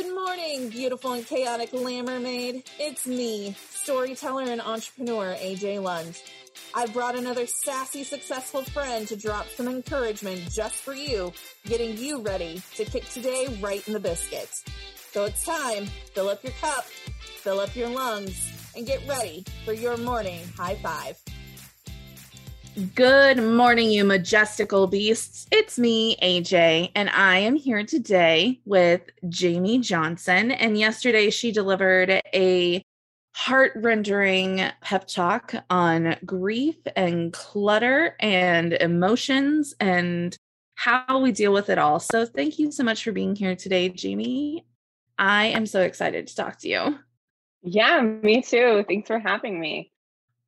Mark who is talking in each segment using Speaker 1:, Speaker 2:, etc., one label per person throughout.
Speaker 1: Good morning, beautiful and chaotic lamb mermaid. It's me, storyteller and entrepreneur AJ Lund. I've brought another sassy, successful friend to drop some encouragement just for you, getting you ready to kick today right in the biscuit. So it's time, fill up your cup, fill up your lungs, and get ready for your morning high five.
Speaker 2: Good morning, you majestical beasts. It's me, AJ, and I am here today with Jaimie Johnson. And yesterday she delivered a heart rendering pep talk on grief and clutter and emotions and how we deal with it all. So, thank you so much for being here today, Jaimie. I am so excited to talk to you.
Speaker 3: Yeah, me too. Thanks for having me.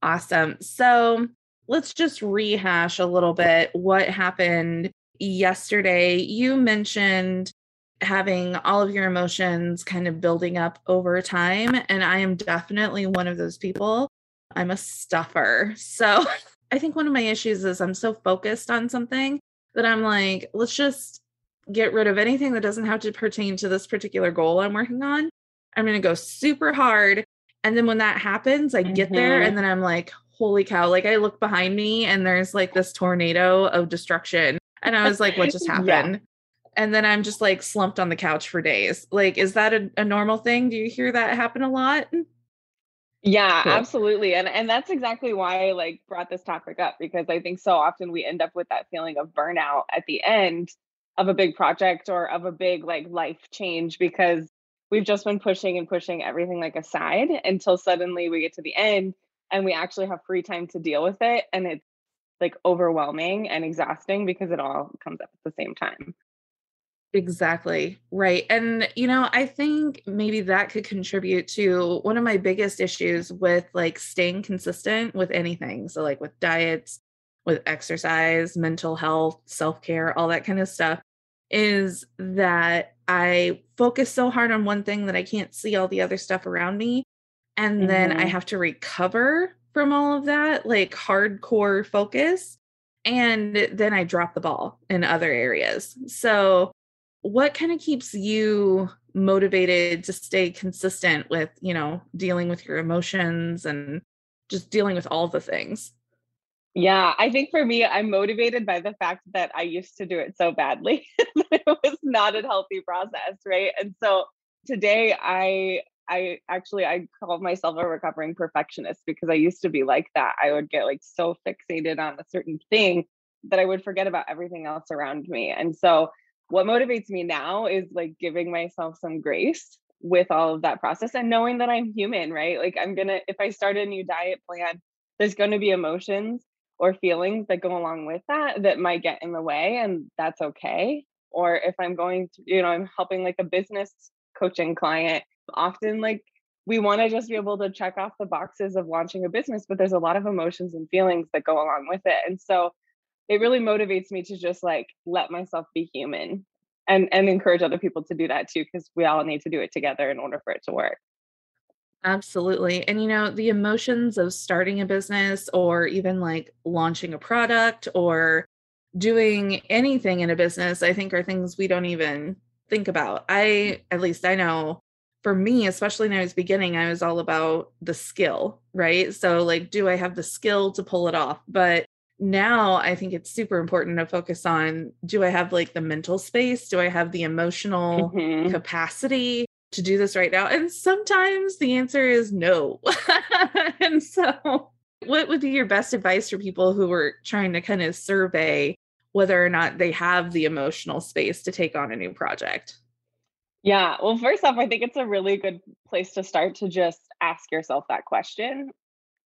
Speaker 2: Awesome. So, let's just rehash a little bit what happened yesterday. You mentioned having all of your emotions kind of building up over time. And I am definitely one of those people. I'm a stuffer. So I think one of my issues is I'm so focused on something that I'm like, let's just get rid of anything that doesn't have to pertain to this particular goal I'm working on. I'm going to go super hard. And then when that happens, I get mm-hmm. there and then I'm like, holy cow, like I look behind me and there's like this tornado of destruction. And I was like, what just happened? yeah. And then I'm just like slumped on the couch for days. Like, is that a, a normal thing? Do you hear that happen a lot?
Speaker 3: Yeah, cool. absolutely. And and that's exactly why I like brought this topic up because I think so often we end up with that feeling of burnout at the end of a big project or of a big like life change because we've just been pushing and pushing everything like aside until suddenly we get to the end and we actually have free time to deal with it and it's like overwhelming and exhausting because it all comes up at the same time.
Speaker 2: Exactly right and you know i think maybe that could contribute to one of my biggest issues with like staying consistent with anything so like with diets with exercise mental health self-care all that kind of stuff is that i focus so hard on one thing that i can't see all the other stuff around me and mm-hmm. then I mm-hmm. have to recover from all of that, like hardcore focus. And then I drop the ball in other areas. So, what kind of keeps you motivated to stay consistent with, you know, dealing with your emotions and just dealing with all the things?
Speaker 3: Yeah, I think for me, I'm motivated by the fact that I used to do it so badly. it was not a healthy process, right? And so today I I actually I call myself a recovering perfectionist because I used to be like that. I would get like so fixated on a certain thing that I would forget about everything else around me. And so what motivates me now is like giving myself some grace with all of that process and knowing that I'm human, right? Like I'm going to if I start a new diet plan, there's going to be emotions or feelings that go along with that that might get in the way and that's okay. Or if I'm going to, you know, I'm helping like a business coaching client often like we want to just be able to check off the boxes of launching a business but there's a lot of emotions and feelings that go along with it and so it really motivates me to just like let myself be human and and encourage other people to do that too because we all need to do it together in order for it to work
Speaker 2: Absolutely. And you know, the emotions of starting a business or even like launching a product or doing anything in a business, I think are things we don't even think about. I, at least I know for me, especially when I was beginning, I was all about the skill, right? So, like, do I have the skill to pull it off? But now I think it's super important to focus on do I have like the mental space? Do I have the emotional mm-hmm. capacity to do this right now? And sometimes the answer is no. and so, what would be your best advice for people who are trying to kind of survey whether or not they have the emotional space to take on a new project?
Speaker 3: Yeah. Well, first off, I think it's a really good place to start to just ask yourself that question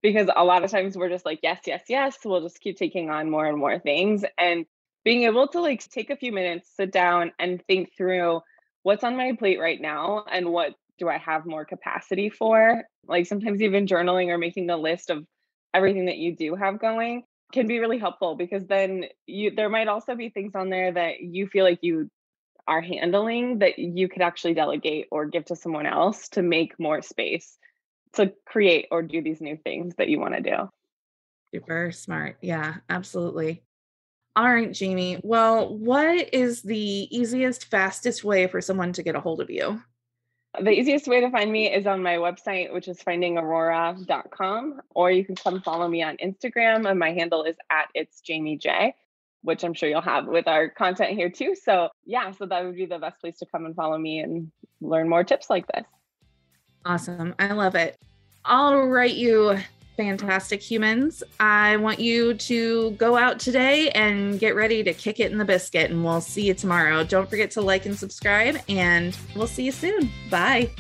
Speaker 3: because a lot of times we're just like, yes, yes, yes. We'll just keep taking on more and more things. And being able to like take a few minutes, sit down and think through what's on my plate right now and what do I have more capacity for? Like sometimes even journaling or making a list of everything that you do have going can be really helpful because then you there might also be things on there that you feel like you are handling that you could actually delegate or give to someone else to make more space to create or do these new things that you want to do.
Speaker 2: Super smart. Yeah, absolutely. All right, Jaimie. Well, what is the easiest, fastest way for someone to get a hold of you?
Speaker 3: The easiest way to find me is on my website, which is findingaurora.com, or you can come follow me on Instagram. And my handle is at it's Jaimie J, which I'm sure you'll have with our content here too. So, yeah, so that would be the best place to come and follow me and learn more tips like this.
Speaker 2: Awesome. I love it. All right, you fantastic humans. I want you to go out today and get ready to kick it in the biscuit, and we'll see you tomorrow. Don't forget to like and subscribe, and we'll see you soon. Bye.